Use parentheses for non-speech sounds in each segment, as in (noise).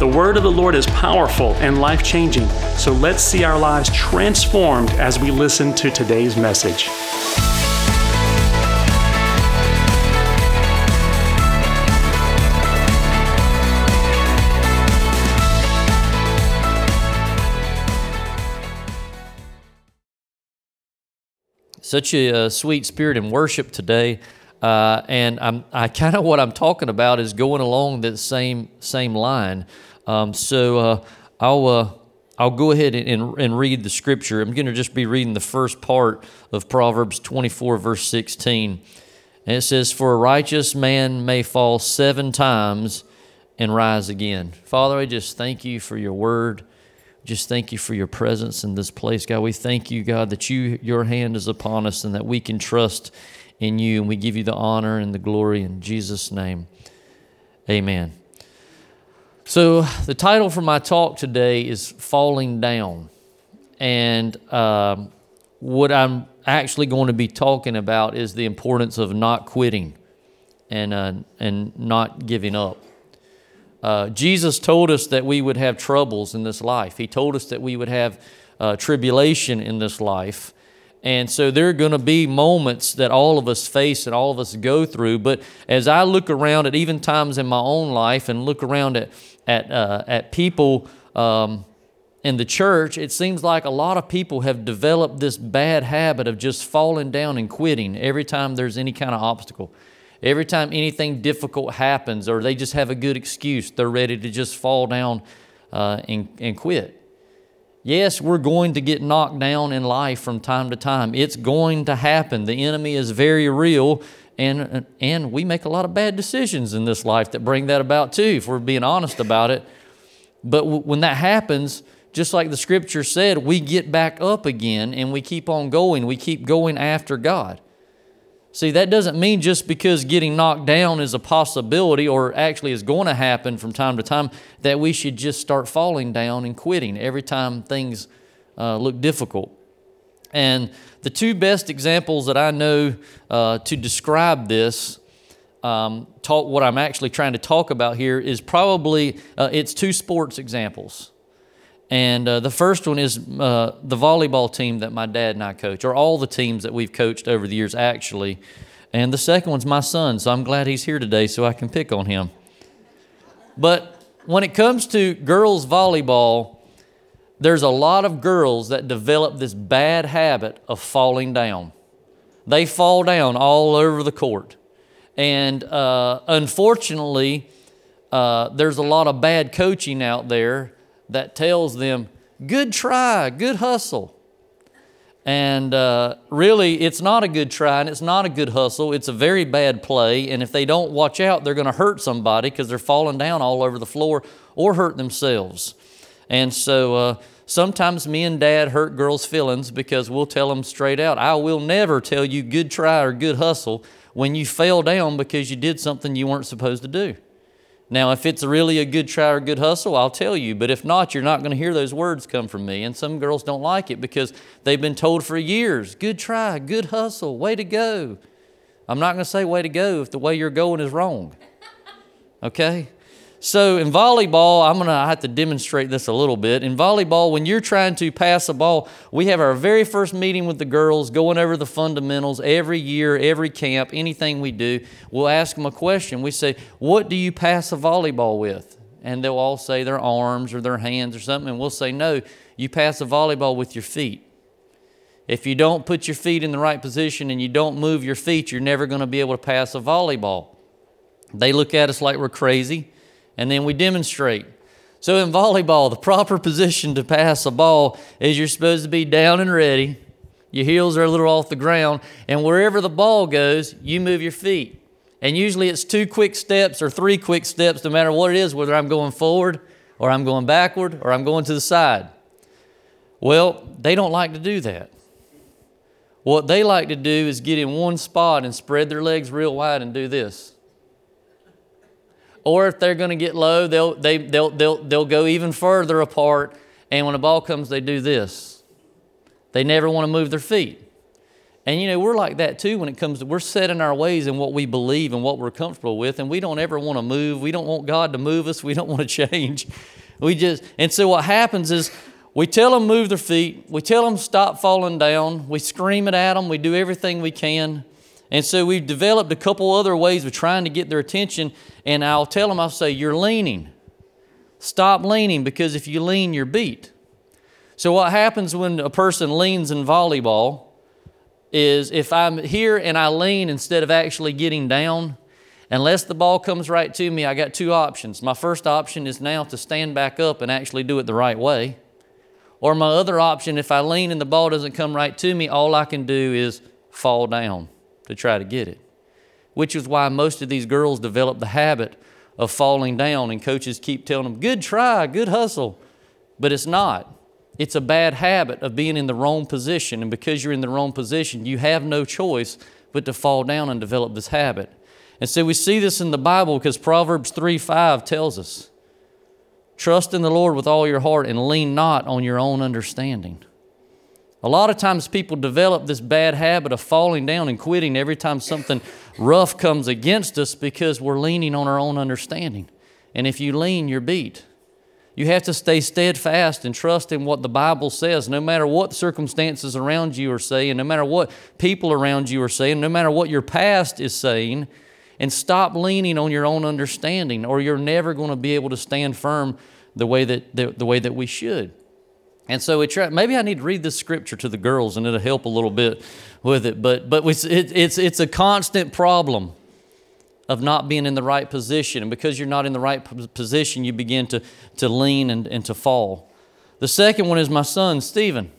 The word of the Lord is powerful and life changing, so let's see our lives transformed as we listen to today's message. Such a, uh, sweet spirit in worship today. Uh, and I'm, I (laughs) kind of what I'm talking about is going along that same same line. Um, so uh, I'll uh, I'll go ahead and, and read the scripture. I'm going to just be reading the first part of Proverbs 24, verse 16. And it says, For a righteous man may fall seven times and rise again. Father, I just thank you for your word. Just thank you for your presence in this place, God. We thank you, God, that you your hand is upon us and that we can trust in you. And we give you the honor and the glory in Jesus' name. Amen. So, the title for my talk today is Falling Down. And um, what I'm actually going to be talking about is the importance of not quitting and, uh, and not giving up. Uh, Jesus told us that we would have troubles in this life, He told us that we would have uh, tribulation in this life. And so there are going to be moments that all of us face and all of us go through. But as I look around at even times in my own life and look around at at, uh, at people um, in the church, it seems like a lot of people have developed this bad habit of just falling down and quitting every time there's any kind of obstacle. Every time anything difficult happens or they just have a good excuse, they're ready to just fall down uh, and, and quit. Yes, we're going to get knocked down in life from time to time. It's going to happen. The enemy is very real, and, and we make a lot of bad decisions in this life that bring that about too, if we're being honest about it. But w- when that happens, just like the scripture said, we get back up again and we keep on going. We keep going after God. See, that doesn't mean just because getting knocked down is a possibility or actually is going to happen from time to time that we should just start falling down and quitting every time things uh, look difficult. And the two best examples that I know uh, to describe this, um, talk, what I'm actually trying to talk about here, is probably uh, it's two sports examples. And uh, the first one is uh, the volleyball team that my dad and I coach, or all the teams that we've coached over the years, actually. And the second one's my son, so I'm glad he's here today so I can pick on him. But when it comes to girls volleyball, there's a lot of girls that develop this bad habit of falling down. They fall down all over the court. And uh, unfortunately, uh, there's a lot of bad coaching out there that tells them, good try, good hustle. And uh, really, it's not a good try and it's not a good hustle. It's a very bad play. And if they don't watch out, they're going to hurt somebody because they're falling down all over the floor or hurt themselves. And so uh, sometimes me and dad hurt girls' feelings because we'll tell them straight out, I will never tell you good try or good hustle when you fell down because you did something you weren't supposed to do. Now, if it's really a good try or good hustle, I'll tell you. But if not, you're not going to hear those words come from me. And some girls don't like it because they've been told for years good try, good hustle, way to go. I'm not going to say way to go if the way you're going is wrong. Okay? So in volleyball, I'm going to have to demonstrate this a little bit. In volleyball, when you're trying to pass a ball, we have our very first meeting with the girls, going over the fundamentals every year, every camp, anything we do. We'll ask them a question. We say, What do you pass a volleyball with? And they'll all say their arms or their hands or something. And we'll say, No, you pass a volleyball with your feet. If you don't put your feet in the right position and you don't move your feet, you're never going to be able to pass a volleyball. They look at us like we're crazy and then we demonstrate. So in volleyball, the proper position to pass a ball is you're supposed to be down and ready. Your heels are a little off the ground, and wherever the ball goes, you move your feet. And usually it's two quick steps or three quick steps, no matter what it is, whether I'm going forward or I'm going backward or I'm going to the side. Well, they don't like to do that. What they like to do is get in one spot and spread their legs real wide and do this. Or if they're going to get low, they'll, they, they'll, they'll, they'll go even further apart. And when the ball comes, they do this. They never want to move their feet. And you know, we're like that too when it comes to we're set in our ways and what we believe and what we're comfortable with, and we don't ever want to move. We don't want God to move us. We don't want to (laughs) change. We just and so what happens is we tell them move their feet, we tell them stop falling down, we scream it at them, we do everything we can. And so we've developed a couple other ways of trying to get their attention, and I'll tell them, I'll say, You're leaning. Stop leaning because if you lean, you're beat. So, what happens when a person leans in volleyball is if I'm here and I lean instead of actually getting down, unless the ball comes right to me, I got two options. My first option is now to stand back up and actually do it the right way. Or my other option, if I lean and the ball doesn't come right to me, all I can do is fall down to try to get it. Which is why most of these girls develop the habit of falling down, and coaches keep telling them, good try, good hustle. But it's not. It's a bad habit of being in the wrong position, and because you're in the wrong position, you have no choice but to fall down and develop this habit. And so we see this in the Bible because Proverbs 3 5 tells us trust in the Lord with all your heart and lean not on your own understanding. A lot of times people develop this bad habit of falling down and quitting every time something rough comes against us because we're leaning on our own understanding. And if you lean, you're beat. You have to stay steadfast and trust in what the Bible says, no matter what circumstances around you are saying, no matter what people around you are saying, no matter what your past is saying, and stop leaning on your own understanding, or you're never going to be able to stand firm the way that, the, the way that we should. And so we try, maybe I need to read this scripture to the girls and it'll help a little bit with it. But, but it's, it's, it's a constant problem of not being in the right position. And because you're not in the right position, you begin to, to lean and, and to fall. The second one is my son, Stephen.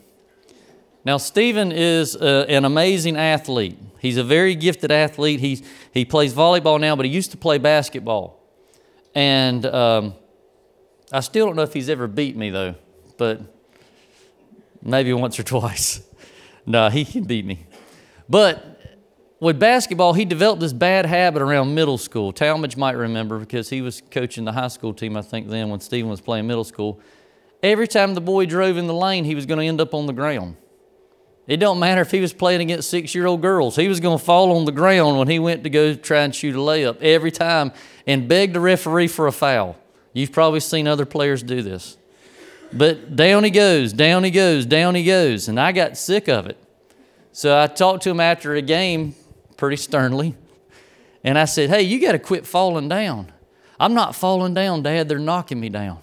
Now, Stephen is uh, an amazing athlete. He's a very gifted athlete. He's, he plays volleyball now, but he used to play basketball. And um, I still don't know if he's ever beat me, though, but maybe once or twice. (laughs) no, he can beat me. But with basketball, he developed this bad habit around middle school. Talmadge might remember because he was coaching the high school team, I think, then when Stephen was playing middle school. Every time the boy drove in the lane, he was going to end up on the ground. It don't matter if he was playing against six-year-old girls. He was going to fall on the ground when he went to go try and shoot a layup every time and beg the referee for a foul. You've probably seen other players do this. But down he goes, down he goes, down he goes. And I got sick of it. So I talked to him after a game pretty sternly. And I said, Hey, you got to quit falling down. I'm not falling down, Dad. They're knocking me down.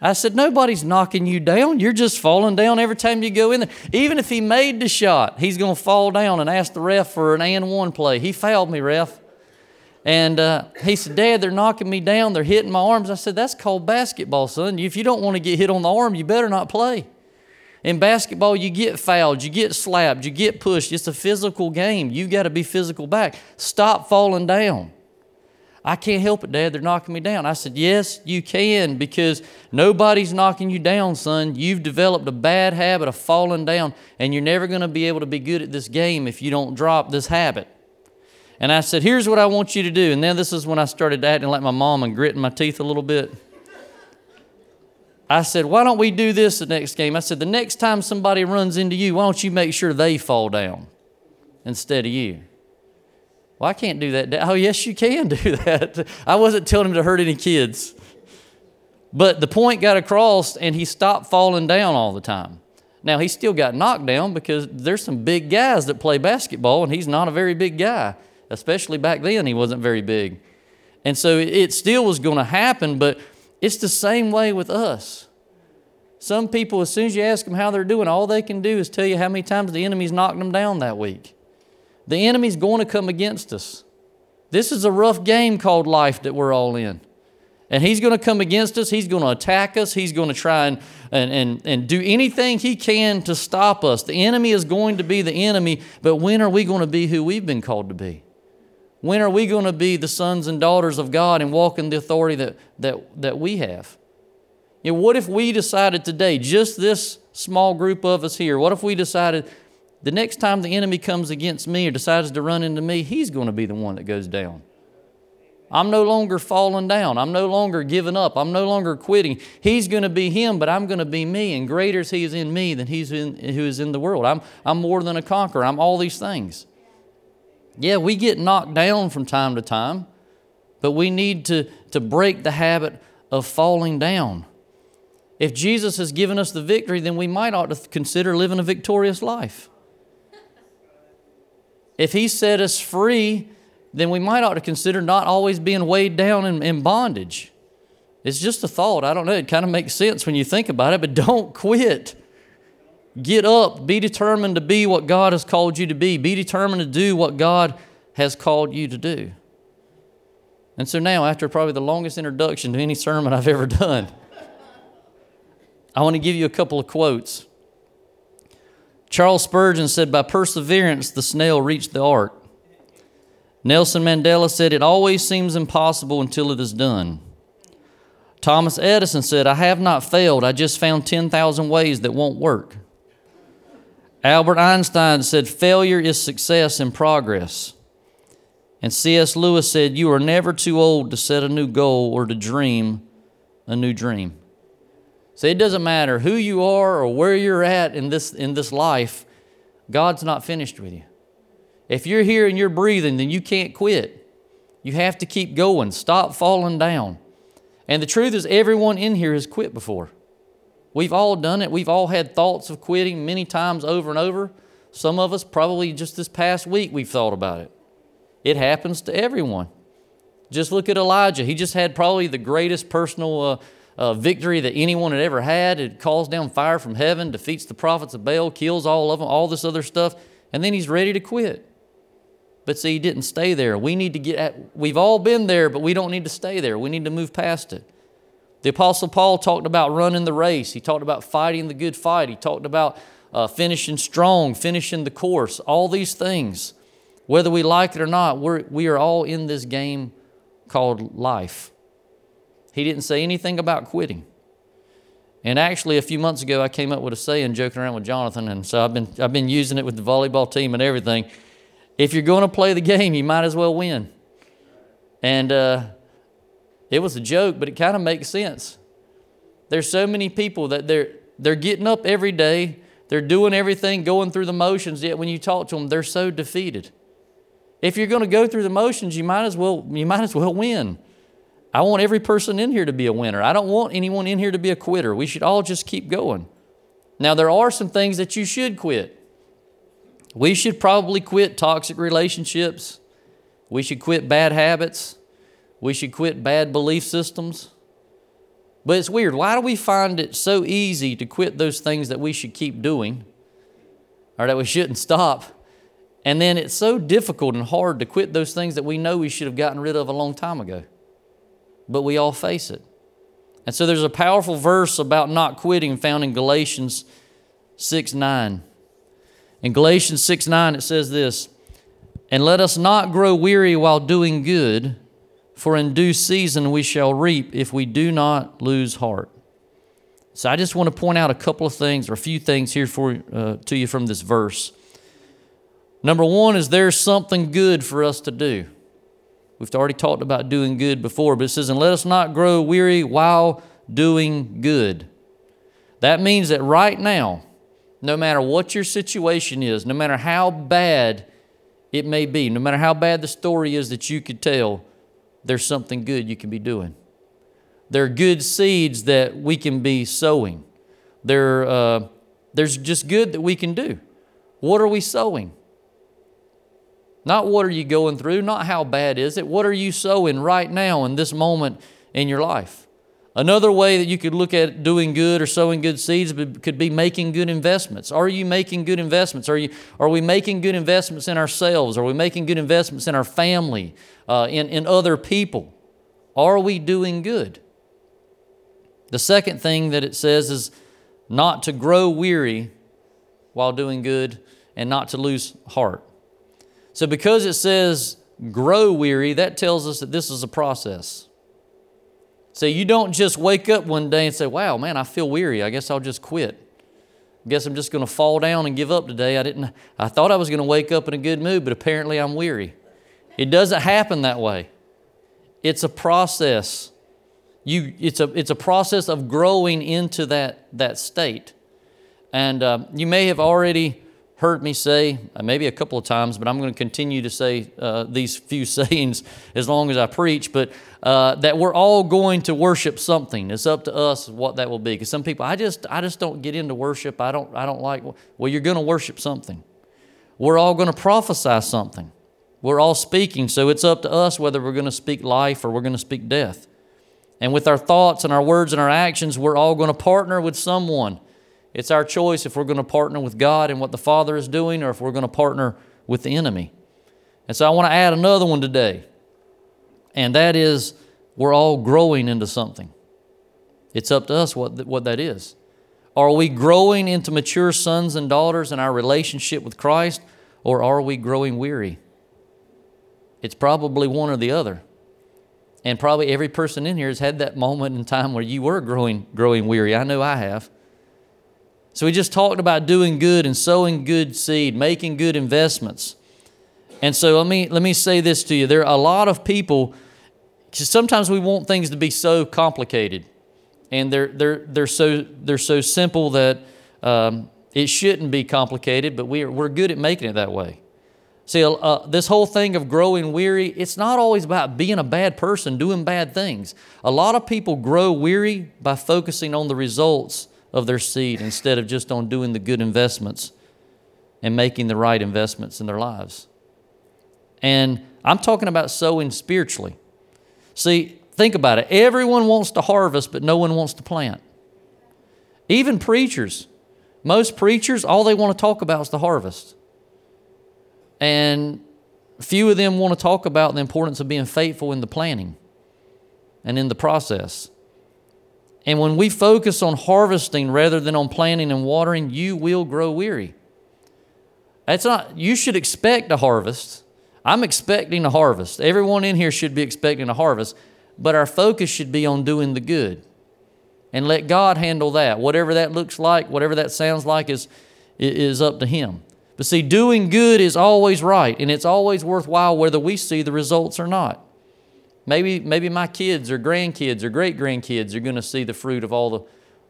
I said, Nobody's knocking you down. You're just falling down every time you go in there. Even if he made the shot, he's going to fall down and ask the ref for an and one play. He fouled me, ref. And uh, he said, Dad, they're knocking me down. They're hitting my arms. I said, That's called basketball, son. If you don't want to get hit on the arm, you better not play. In basketball, you get fouled, you get slapped, you get pushed. It's a physical game. You got to be physical back. Stop falling down. I can't help it, Dad. They're knocking me down. I said, Yes, you can, because nobody's knocking you down, son. You've developed a bad habit of falling down, and you're never going to be able to be good at this game if you don't drop this habit. And I said, Here's what I want you to do. And then this is when I started acting like my mom and gritting my teeth a little bit. I said, Why don't we do this the next game? I said, The next time somebody runs into you, why don't you make sure they fall down instead of you? Well, I can't do that. Oh, yes, you can (laughs) do that. I wasn't telling him to hurt any kids. But the point got across, and he stopped falling down all the time. Now, he still got knocked down because there's some big guys that play basketball, and he's not a very big guy, especially back then, he wasn't very big. And so it still was going to happen, but it's the same way with us. Some people, as soon as you ask them how they're doing, all they can do is tell you how many times the enemy's knocked them down that week. The enemy's going to come against us. This is a rough game called life that we're all in. And he's going to come against us. He's going to attack us. He's going to try and, and, and, and do anything he can to stop us. The enemy is going to be the enemy, but when are we going to be who we've been called to be? When are we going to be the sons and daughters of God and walk in the authority that, that, that we have? You know, what if we decided today, just this small group of us here, what if we decided the next time the enemy comes against me or decides to run into me, he's going to be the one that goes down. I'm no longer falling down. I'm no longer giving up. I'm no longer quitting. He's going to be him, but I'm going to be me. And greater is he is in me than he's in, who is in the world. I'm, I'm more than a conqueror. I'm all these things. Yeah, we get knocked down from time to time, but we need to, to break the habit of falling down. If Jesus has given us the victory, then we might ought to consider living a victorious life. If He set us free, then we might ought to consider not always being weighed down in, in bondage. It's just a thought. I don't know. It kind of makes sense when you think about it, but (laughs) don't quit. Get up. Be determined to be what God has called you to be. Be determined to do what God has called you to do. And so now, after probably the longest introduction to any sermon I've ever done, I want to give you a couple of quotes. Charles Spurgeon said, By perseverance, the snail reached the ark. Nelson Mandela said, It always seems impossible until it is done. Thomas Edison said, I have not failed, I just found 10,000 ways that won't work. Albert Einstein said, Failure is success in progress. And C.S. Lewis said, You are never too old to set a new goal or to dream a new dream. So it doesn't matter who you are or where you're at in this, in this life, God's not finished with you. If you're here and you're breathing, then you can't quit. You have to keep going. Stop falling down. And the truth is, everyone in here has quit before. We've all done it. We've all had thoughts of quitting many times over and over. Some of us, probably just this past week, we've thought about it. It happens to everyone. Just look at Elijah. He just had probably the greatest personal uh, uh, victory that anyone had ever had. It calls down fire from heaven, defeats the prophets of Baal, kills all of them, all this other stuff, and then he's ready to quit. But see, he didn't stay there. We need to get at, we've all been there, but we don't need to stay there. We need to move past it. The Apostle Paul talked about running the race. He talked about fighting the good fight. He talked about uh, finishing strong, finishing the course, all these things. Whether we like it or not, we're, we are all in this game called life. He didn't say anything about quitting. And actually, a few months ago, I came up with a saying joking around with Jonathan, and so I've been, I've been using it with the volleyball team and everything. If you're going to play the game, you might as well win. And uh, it was a joke, but it kind of makes sense. There's so many people that they're, they're getting up every day, they're doing everything, going through the motions, yet when you talk to them, they're so defeated. If you're going to go through the motions, you might as well, you might as well win. I want every person in here to be a winner. I don't want anyone in here to be a quitter. We should all just keep going. Now, there are some things that you should quit. We should probably quit toxic relationships. We should quit bad habits. We should quit bad belief systems. But it's weird. Why do we find it so easy to quit those things that we should keep doing or that we shouldn't stop? And then it's so difficult and hard to quit those things that we know we should have gotten rid of a long time ago but we all face it. And so there's a powerful verse about not quitting found in Galatians 6 9. In Galatians 6 9, it says this And let us not grow weary while doing good, for in due season we shall reap if we do not lose heart. So I just want to point out a couple of things or a few things here for, uh, to you from this verse. Number one is there's something good for us to do. We've already talked about doing good before, but it says, and let us not grow weary while doing good. That means that right now, no matter what your situation is, no matter how bad it may be, no matter how bad the story is that you could tell, there's something good you can be doing. There are good seeds that we can be sowing. There, uh, there's just good that we can do. What are we sowing? Not what are you going through, not how bad is it. What are you sowing right now in this moment in your life? Another way that you could look at doing good or sowing good seeds could be making good investments. Are you making good investments? Are, you, are we making good investments in ourselves? Are we making good investments in our family, uh, in, in other people? Are we doing good? The second thing that it says is not to grow weary while doing good and not to lose heart. So, because it says grow weary, that tells us that this is a process. So, you don't just wake up one day and say, wow, man, I feel weary. I guess I'll just quit. I guess I'm just going to fall down and give up today. I didn't I thought I was going to wake up in a good mood, but apparently I'm weary. It doesn't happen that way. It's a process. You, it's, a, it's a process of growing into that, that state. And uh, you may have already heard me say, uh, maybe a couple of times, but I'm going to continue to say uh, these few (laughs) sayings as long as I preach, but uh, that we're all going to worship something. It's up to us what that will be. Because some people, I just, I just don't get into worship. I don't, I don't like, well, you're going to worship something. We're all going to prophesy something. We're all speaking, so it's up to us whether we're going to speak life or we're going to speak death. And with our thoughts and our words and our actions, we're all going to partner with someone. It's our choice if we're going to partner with God and what the Father is doing or if we're going to partner with the enemy. And so I want to add another one today, and that is we're all growing into something. It's up to us what, what that is. Are we growing into mature sons and daughters in our relationship with Christ, or are we growing weary? It's probably one or the other. And probably every person in here has had that moment in time where you were growing, growing weary. I know I have. So we just talked about doing good and sowing good seed, making good investments. And so let me let me say this to you. There are a lot of people sometimes we want things to be so complicated and they're they're they're so they're so simple that um, it shouldn't be complicated, but we're we're good at making it that way. See, uh, this whole thing of growing weary, it's not always about being a bad person, doing bad things. A lot of people grow weary by focusing on the results of their seed instead of just on doing the good investments and making the right investments in their lives. And I'm talking about sowing spiritually. See, think about it. Everyone wants to harvest, but no one wants to plant. Even preachers. Most preachers, all they want to talk about is the harvest. And few of them want to talk about the importance of being faithful in the planning and in the process. And when we focus on harvesting rather than on planting and watering, you will grow weary. That's not, you should expect a harvest. I'm expecting a harvest. Everyone in here should be expecting a harvest, but our focus should be on doing the good. And let God handle that. Whatever that looks like, whatever that sounds like, is, is up to Him. But see, doing good is always right, and it's always worthwhile whether we see the results or not. Maybe, maybe my kids or grandkids or great grandkids are going to see the fruit of all the,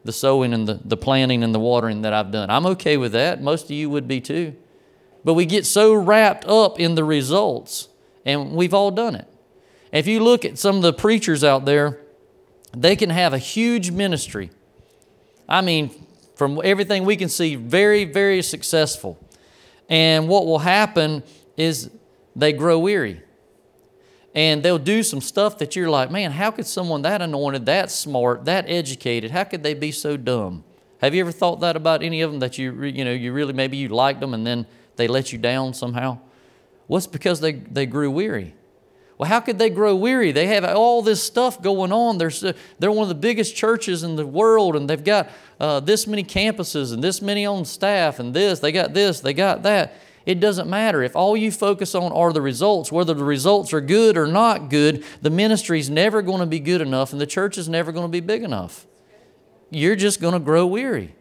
the sowing and the, the planting and the watering that I've done. I'm okay with that. Most of you would be too. But we get so wrapped up in the results, and we've all done it. If you look at some of the preachers out there, they can have a huge ministry. I mean, from everything we can see, very, very successful. And what will happen is they grow weary. And they'll do some stuff that you're like, man, how could someone that anointed, that smart, that educated, how could they be so dumb? Have you ever thought that about any of them that you, you know, you really, maybe you liked them and then they let you down somehow? What's because they, they grew weary. Well, how could they grow weary? They have all this stuff going on. They're, they're one of the biggest churches in the world, and they've got uh, this many campuses and this many on staff, and this, they got this, they got that. It doesn't matter. If all you focus on are the results, whether the results are good or not good, the ministry is never going to be good enough, and the church is never going to be big enough. You're just going to grow weary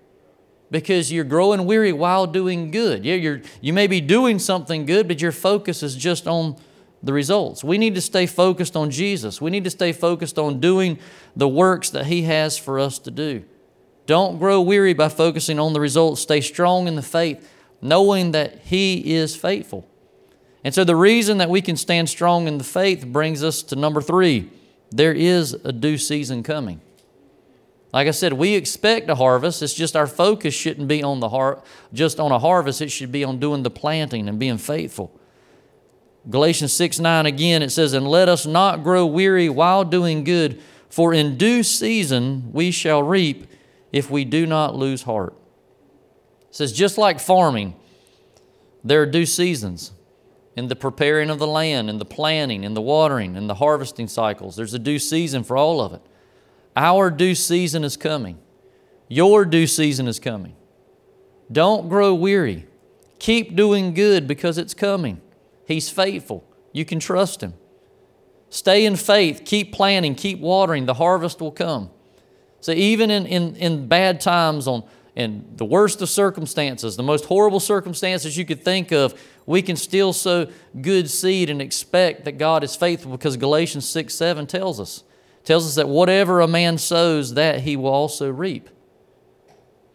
because you're growing weary while doing good. Yeah, you're, you may be doing something good, but your focus is just on the results. We need to stay focused on Jesus. We need to stay focused on doing the works that He has for us to do. Don't grow weary by focusing on the results. Stay strong in the faith, knowing that He is faithful. And so, the reason that we can stand strong in the faith brings us to number three there is a due season coming. Like I said, we expect a harvest. It's just our focus shouldn't be on the har- just on a harvest. It should be on doing the planting and being faithful. Galatians 6 9 again, it says, And let us not grow weary while doing good, for in due season we shall reap if we do not lose heart. It says, just like farming, there are due seasons in the preparing of the land, in the planting, in the watering, in the harvesting cycles. There's a due season for all of it. Our due season is coming. Your due season is coming. Don't grow weary. Keep doing good because it's coming. He's faithful. You can trust Him. Stay in faith. Keep planting. Keep watering. The harvest will come. So even in, in, in bad times, on in the worst of circumstances, the most horrible circumstances you could think of, we can still sow good seed and expect that God is faithful because Galatians 6 7 tells us. Tells us that whatever a man sows, that he will also reap.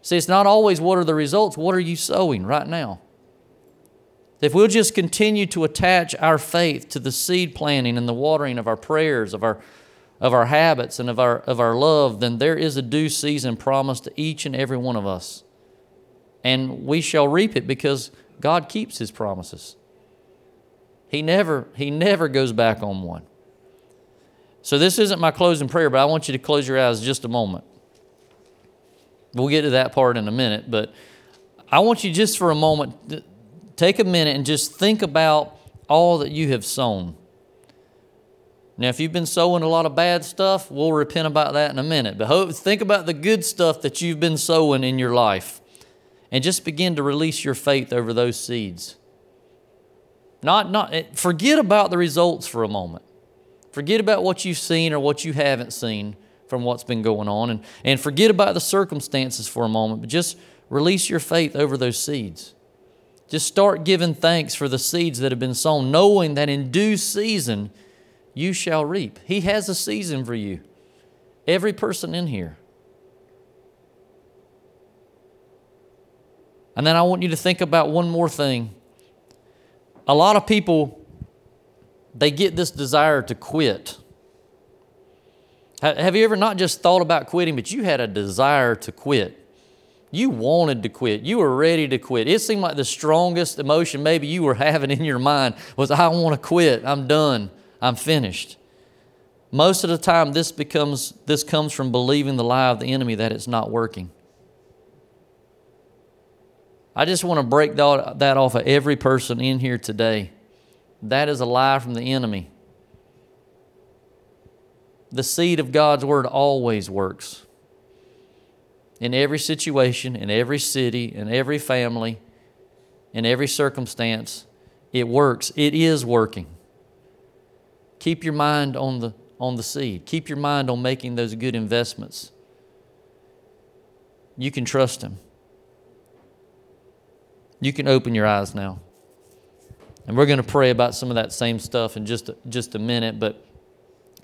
See, it's not always what are the results, what are you sowing right now? If we'll just continue to attach our faith to the seed planting and the watering of our prayers, of our, of our habits, and of our, of our love, then there is a due season promised to each and every one of us. And we shall reap it because God keeps his promises. He never, he never goes back on one. So this isn't my closing prayer, but I want you to close your eyes just a moment. We'll get to that part in a minute, but I want you just for a moment take a minute and just think about all that you have sown. Now, if you've been sowing a lot of bad stuff, we'll repent about that in a minute. But hope, think about the good stuff that you've been sowing in your life and just begin to release your faith over those seeds. Not, not, eh, forget about the results for a moment. Forget about what you've seen or what you haven't seen from what's been going on. And, and forget about the circumstances for a moment, but just release your faith over those seeds. Just start giving thanks for the seeds that have been sown, knowing that in due season you shall reap. He has a season for you. Every person in here. And then I want you to think about one more thing. A lot of people, they get this desire to quit. Have you ever not just thought about quitting, but you had a desire to quit? You wanted to quit. You were ready to quit. It seemed like the strongest emotion maybe you were (laughs) having in your mind was, I want to quit. I'm done. I'm finished. Most of the time, this, becomes, this comes from believing the lie of the enemy that it's not working. I just want to break that off of every person in here today. That is a lie from the enemy. The seed of God's word always works in every situation, in every city, in every family, in every circumstance. It works. It is working. Keep your mind on the, on the seed. Keep your mind on making those good investments. You can trust Him. You can open your eyes now. And we're going to pray about some of that same stuff in just a, just a minute, but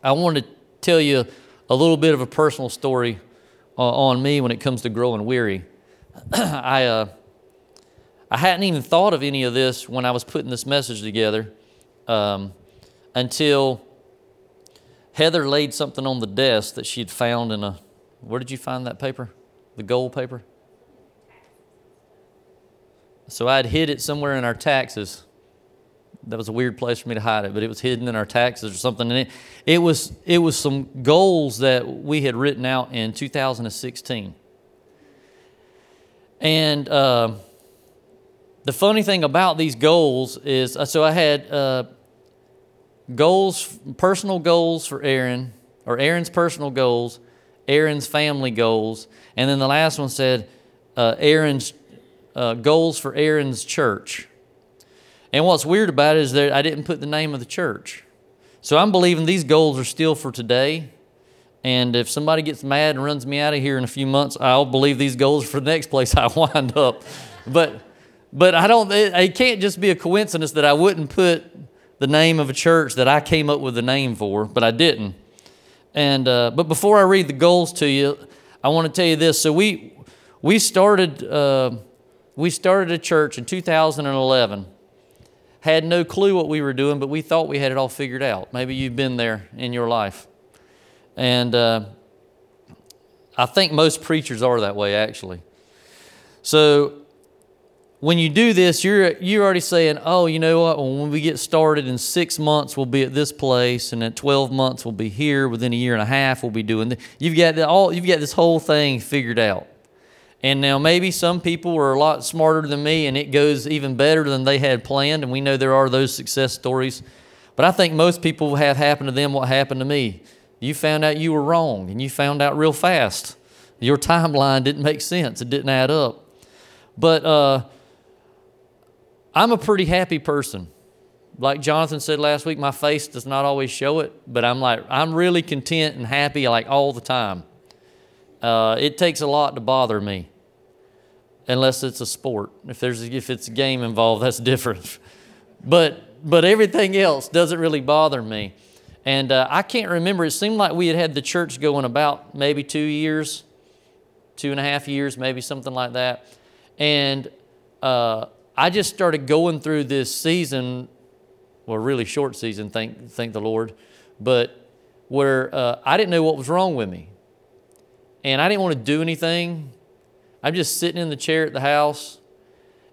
I want to tell you a little bit of a personal story uh, on me when it comes to growing weary. (clears throat) I, uh, I hadn't even thought of any of this when I was putting this message together um, until Heather laid something on the desk that she had found in a. Where did you find that paper? The gold paper? So I'd hid it somewhere in our taxes that was a weird place for me to hide it, but it was hidden in our taxes or something. And it, it was it was some goals that we had written out in 2016. And uh, the funny thing about these goals is, uh, so I had uh, goals, personal goals for Aaron, or Aaron's personal goals, Aaron's family goals, and then the last one said uh, Aaron's uh, goals for Aaron's church. And what's weird about it is that I didn't put the name of the church. So I'm believing these goals are still for today. And if somebody gets mad and runs me out of here in a few months, I'll believe these goals are for the next place (laughs) I wind up. But but I don't it, it can't just be a coincidence that I wouldn't put the name of a church that I came up with a name for, but I didn't. And uh, but before I read the goals to you, I want to tell you this. So we we started uh, we started a church in 2011 had no clue what we were doing, but we thought we had it all figured out. Maybe you've been there in your life. And uh, I think most preachers are that way, actually. So when you do this, you're, you're already saying, oh, you know what? When we get started in six months, we'll be at this place, and in 12 months, we'll be here. Within a year and a half, we'll be doing this. You've got, the, all, you've got this whole thing figured out. And now maybe some people are a lot smarter than me and it goes even better than they had planned. And we know there are those success stories. But I think most people have happened to them what happened to me. You found out you were wrong and you found out real fast. Your timeline didn't make sense, it didn't add up. But uh, I'm a pretty happy person. Like Jonathan said last week, my face does not always show it, but I'm like, I'm really content and happy like all the time. Uh, it takes a lot to bother me. unless it's a sport. If there's if it's a game involved, (laughs) that's different. But but everything else doesn't really bother me. And uh, I can't remember. It seemed like we had had the church going about maybe two years, two and a half years, maybe something like that. And uh, I just started going through this season, well, really short season, thank thank the Lord, but where uh, I didn't know what was wrong with me, and I didn't want to do anything. I'm just sitting in the chair at the house.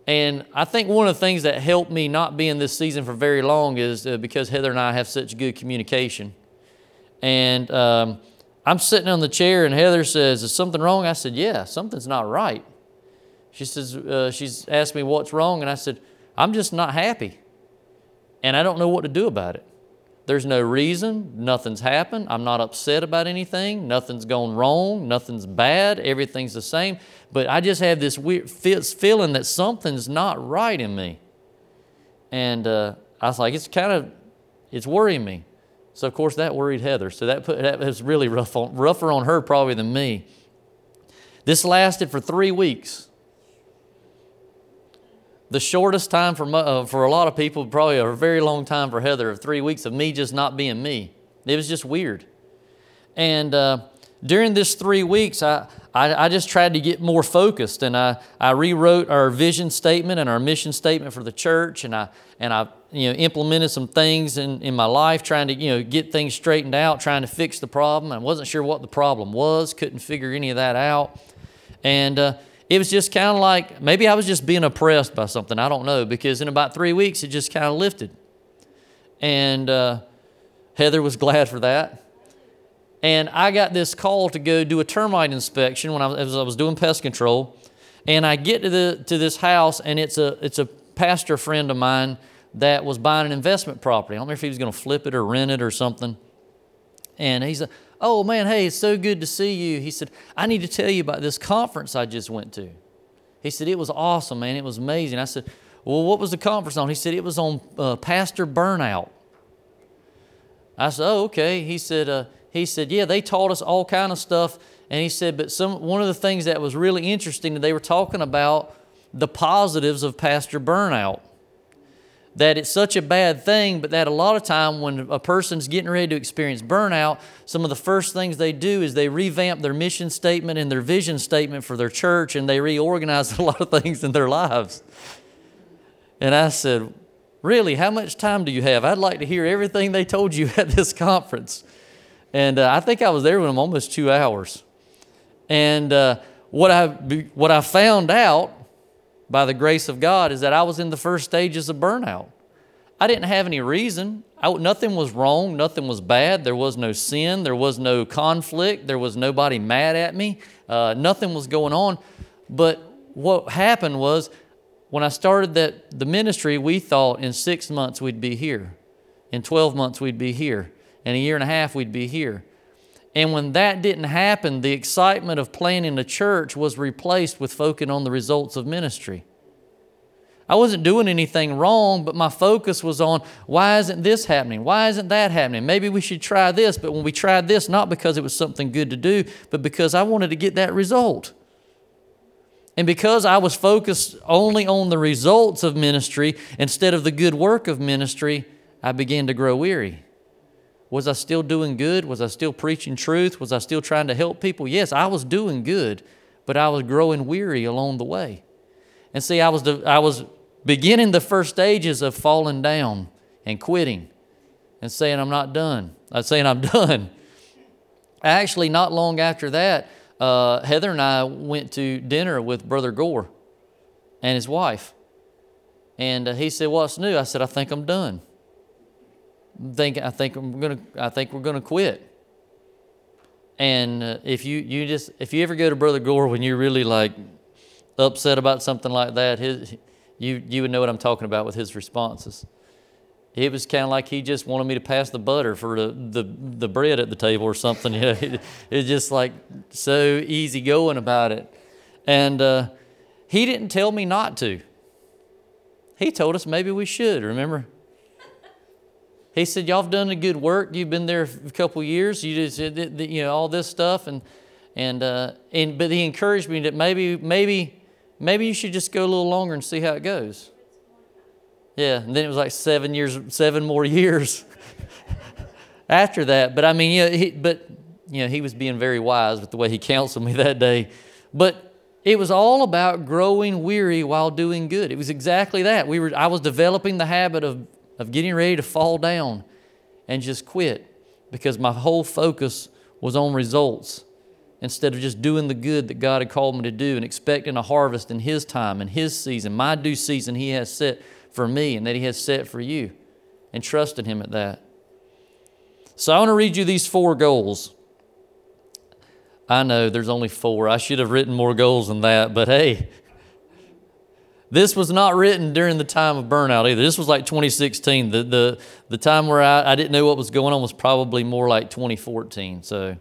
And I think one of the things that helped me not be in this season for very long is uh, because Heather and I have such good communication. And um, I'm sitting on the chair, and Heather says, Is something wrong? I said, Yeah, something's not right. She says, uh, She's asked me what's wrong, and I said, I'm just not happy. And I don't know what to do about it. There's no reason. Nothing's happened. I'm not upset about anything. Nothing's gone wrong. Nothing's bad. Everything's the same. But I just have this weird feeling that something's not right in me. And uh, I was like, it's kind of, it's worrying me. So of course that worried Heather. So that put that was really rough on, rougher on her probably than me. This lasted for three weeks the shortest time for, uh, for a lot of people, probably a very long time for Heather, of three weeks of me just not being me. It was just weird. And uh, during this three weeks, I, I, I, just tried to get more focused and I, I rewrote our vision statement and our mission statement for the church and I, and I you know, implemented some things in, in my life trying to you know, get things straightened out, trying to fix the problem. I wasn't sure what the problem was, couldn't figure any of that out. And uh, it was just kind of like maybe I was just being oppressed by something. I don't know because in about three weeks it just kind of lifted. And uh, Heather was (laughs) glad for that. And I got this call to go do a termite inspection when I was, I was doing pest control. And I get to, the, to this house, and it's a, it's a pastor friend of mine that was buying an investment property. I don't know if he was going to flip it or rent it or something. And he's a, Oh man, hey, it's so good to see you. He said, I need to tell you about this conference I just went to. He said, It was awesome, man. It was amazing. I said, Well, what was the conference on? He said, It was on uh, pastor burnout. I said, Oh, okay. He said, uh, he said, Yeah, they taught us all kind of stuff. And he said, But some one of the things that was really interesting they were talking about the positives of pastor burnout that it's such a bad thing, but that a lot of time when a person's getting ready to experience burnout, some of the first things they do is they revamp their mission statement and their vision statement for their church and they reorganize (laughs) a lot of things in their lives. And I said, Really, how much time do you have? I'd like to hear everything they told you (laughs) at this conference. And uh, I think I was there with them almost two hours. And uh, what, I, what I found out by the grace of God is that I was in the first stages of burnout. I didn't have any reason. I, nothing was wrong. Nothing was bad. There was no sin. There was no conflict. There was nobody mad at me. Uh, nothing was going on. But what happened was when I started that, the ministry, we thought in six months we'd be here. In 12 months we'd be here. In a year and a half we'd be here. And when that didn't happen, the excitement of planning a church was replaced with focusing on the results of ministry. I wasn't doing anything wrong, but my focus was on why isn't this happening? Why isn't that happening? Maybe we should try this. But when we tried this, not because it was something good to do, but because I wanted to get that result. And because I was focused only on the results of ministry instead of the good work of ministry, I began to grow weary. Was I still doing good? Was I still preaching truth? Was I still trying to help people? Yes, I was doing good, but I was growing weary along the way. And see, I was, I was beginning the first stages of falling down and quitting and saying, I'm not done. I'm saying, I'm (laughs) done. Actually, not long after that, uh, Heather and I went to dinner with Brother Gore and his wife. And uh, he said, What's new? I said, I think I'm done think I think I'm gonna I think we're gonna quit. And uh, if you you just if you ever go to Brother Gore when you're really like upset about something like that, his you you would know what I'm talking about with his responses. It was kind of like he just wanted me to pass the butter for the, the, the bread at the table or something. (laughs) You know, it, it's just like so easy going about it. And uh, he didn't tell me not to. He told us maybe we should. Remember? He said, "Y'all have done a good work. You've been there a couple years. You just, you know, all this stuff, and and uh, and but he encouraged me that maybe maybe maybe you should just go a little longer and see how it goes. Yeah, and then it was like seven years, seven more years (laughs) after that. But I mean, yeah, he, but you know, he was being very wise with the way he counseled me (laughs) that day. But it was all about growing weary while doing good. It was exactly that. We were, I was developing the habit of, of getting ready to fall down and just quit because my whole focus was on results instead of just doing the good that God had called me to do and expecting a harvest in His time and His season, my due season He has set for me and that He has set for you, and trusting Him at that. So I want to read you these four goals. I know there's only four. I should have written more goals than that, but hey, this was not written during the time of burnout either. This was like 2016. The, the, the time where I, I didn't know what was going on was probably more like 2014. So,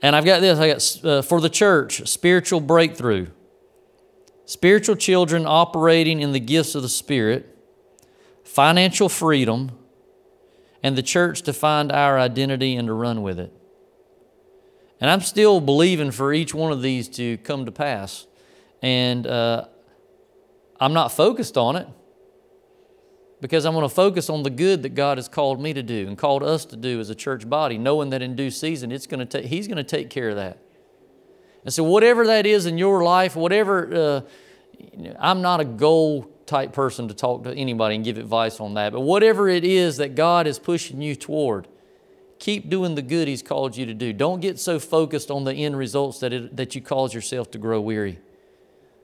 and I've got this I got uh, for the church, spiritual breakthrough. Spiritual children operating in the gifts of the Spirit, financial freedom, and the church to find our identity and to run with it. And I'm still believing for each one of these to come to pass. And uh, I'm not focused on it because I'm going to focus on the good that God has called me to do and called us to do as a church body, knowing that in due season it's going to take, He's going to take care of that. And so, whatever that is in your life, whatever, uh, I'm not a goal type person to talk to anybody and give advice on that, but whatever it is that God is pushing you toward, Keep doing the good He's called you to do. Don't get so focused on the end results that, it, that you cause yourself to grow weary.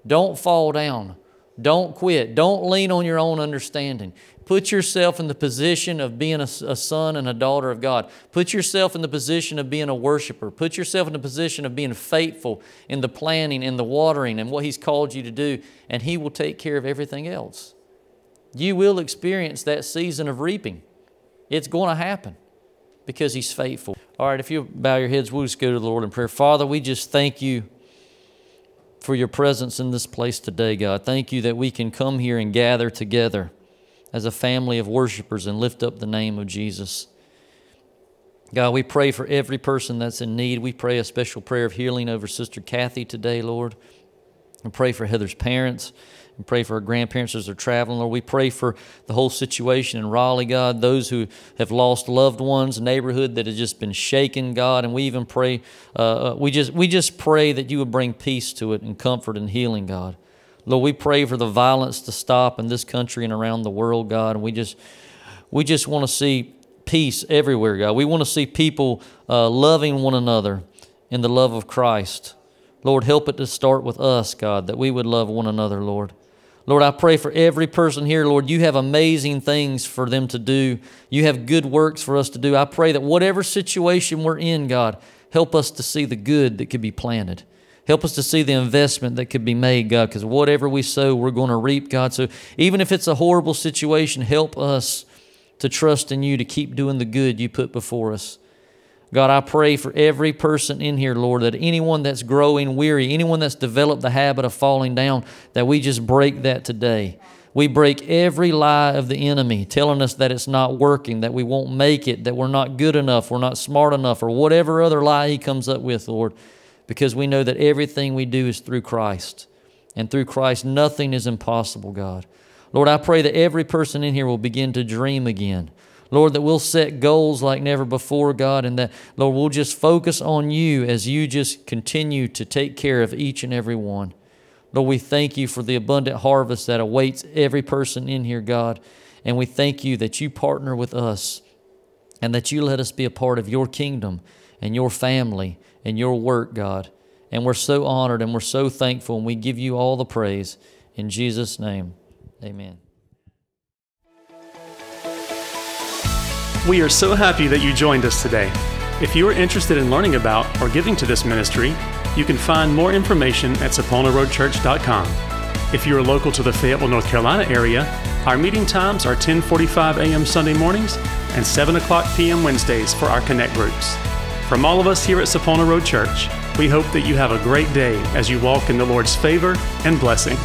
Don't fall down. Don't quit. Don't lean on your own understanding. Put yourself in the position of being a, a, son and a daughter of God. Put yourself in the position of being a worshiper. Put yourself in the position of being faithful in the planning and the watering and what He's called you to do, and He will take care of everything else. You will experience that season of reaping. It's going to happen because He's faithful. All right, if you bow your heads, we'll just go to the Lord in prayer. Father, we just thank you for your presence in this place today, God. Thank you that we can come here and gather together as a family of worshipers and lift up the name of Jesus. God, we pray for every person that's in need. We pray a special prayer of healing over Sister Kathy today, Lord. And pray for Heather's parents and pray for our grandparents as they're traveling. Lord, we pray for the whole situation in Raleigh, God, those who have lost loved ones, neighborhood that has just been shaken, God, and we even pray, uh, uh, we just we just pray that you would bring peace to it and comfort and healing, God. Lord, we pray for the violence to stop in this country and around the world, God, and we just we just want to see peace everywhere, God. We want to see people uh, loving one another in the love of Christ. Lord, help it to start with us, God, that we would love one another, Lord. Lord, I pray for every person here, Lord, you have amazing things for them to do. You have good works for us to do. I pray that whatever situation we're in, God, help us to see the good that could be planted. Help us to see the investment that could be made, God, because whatever we sow, we're going to reap, God. So even if it's a horrible situation, help us to trust in you to keep doing the good you put before us. God, I pray for every person in here, Lord, that anyone that's growing weary, anyone that's developed the habit of falling down, that we just break that today. We break every lie of the enemy telling us that it's not working, that we won't make it, that we're not good enough, we're not smart enough, or whatever other lie he comes up with, Lord, because we know that everything we do is through Christ. And through Christ, nothing is impossible, God. Lord, I pray that every person in here will begin to dream again Lord, that we'll set goals like never before, God, and that, Lord, we'll just focus on you as you just continue to take care of each and every one. Lord, we thank you for the abundant harvest that awaits every person in here, God. And we thank you that you partner with us and that you let us be a part of your kingdom and your family and your work, God. And we're so honored and we're so thankful, and we give you all the praise. In Jesus' name, amen. We are so happy that you joined us today. If you are interested in learning about or giving to this ministry, you can find more information at saponaroadchurch.com. If you are local to the Fayetteville, North Carolina area, our meeting times are 10:45 a.m. Sunday mornings and 7 o'clock p.m. Wednesdays for our connect groups. From all of us here at Sapona Road Church, we hope that you have a great day as you walk in the Lord's favor and blessing.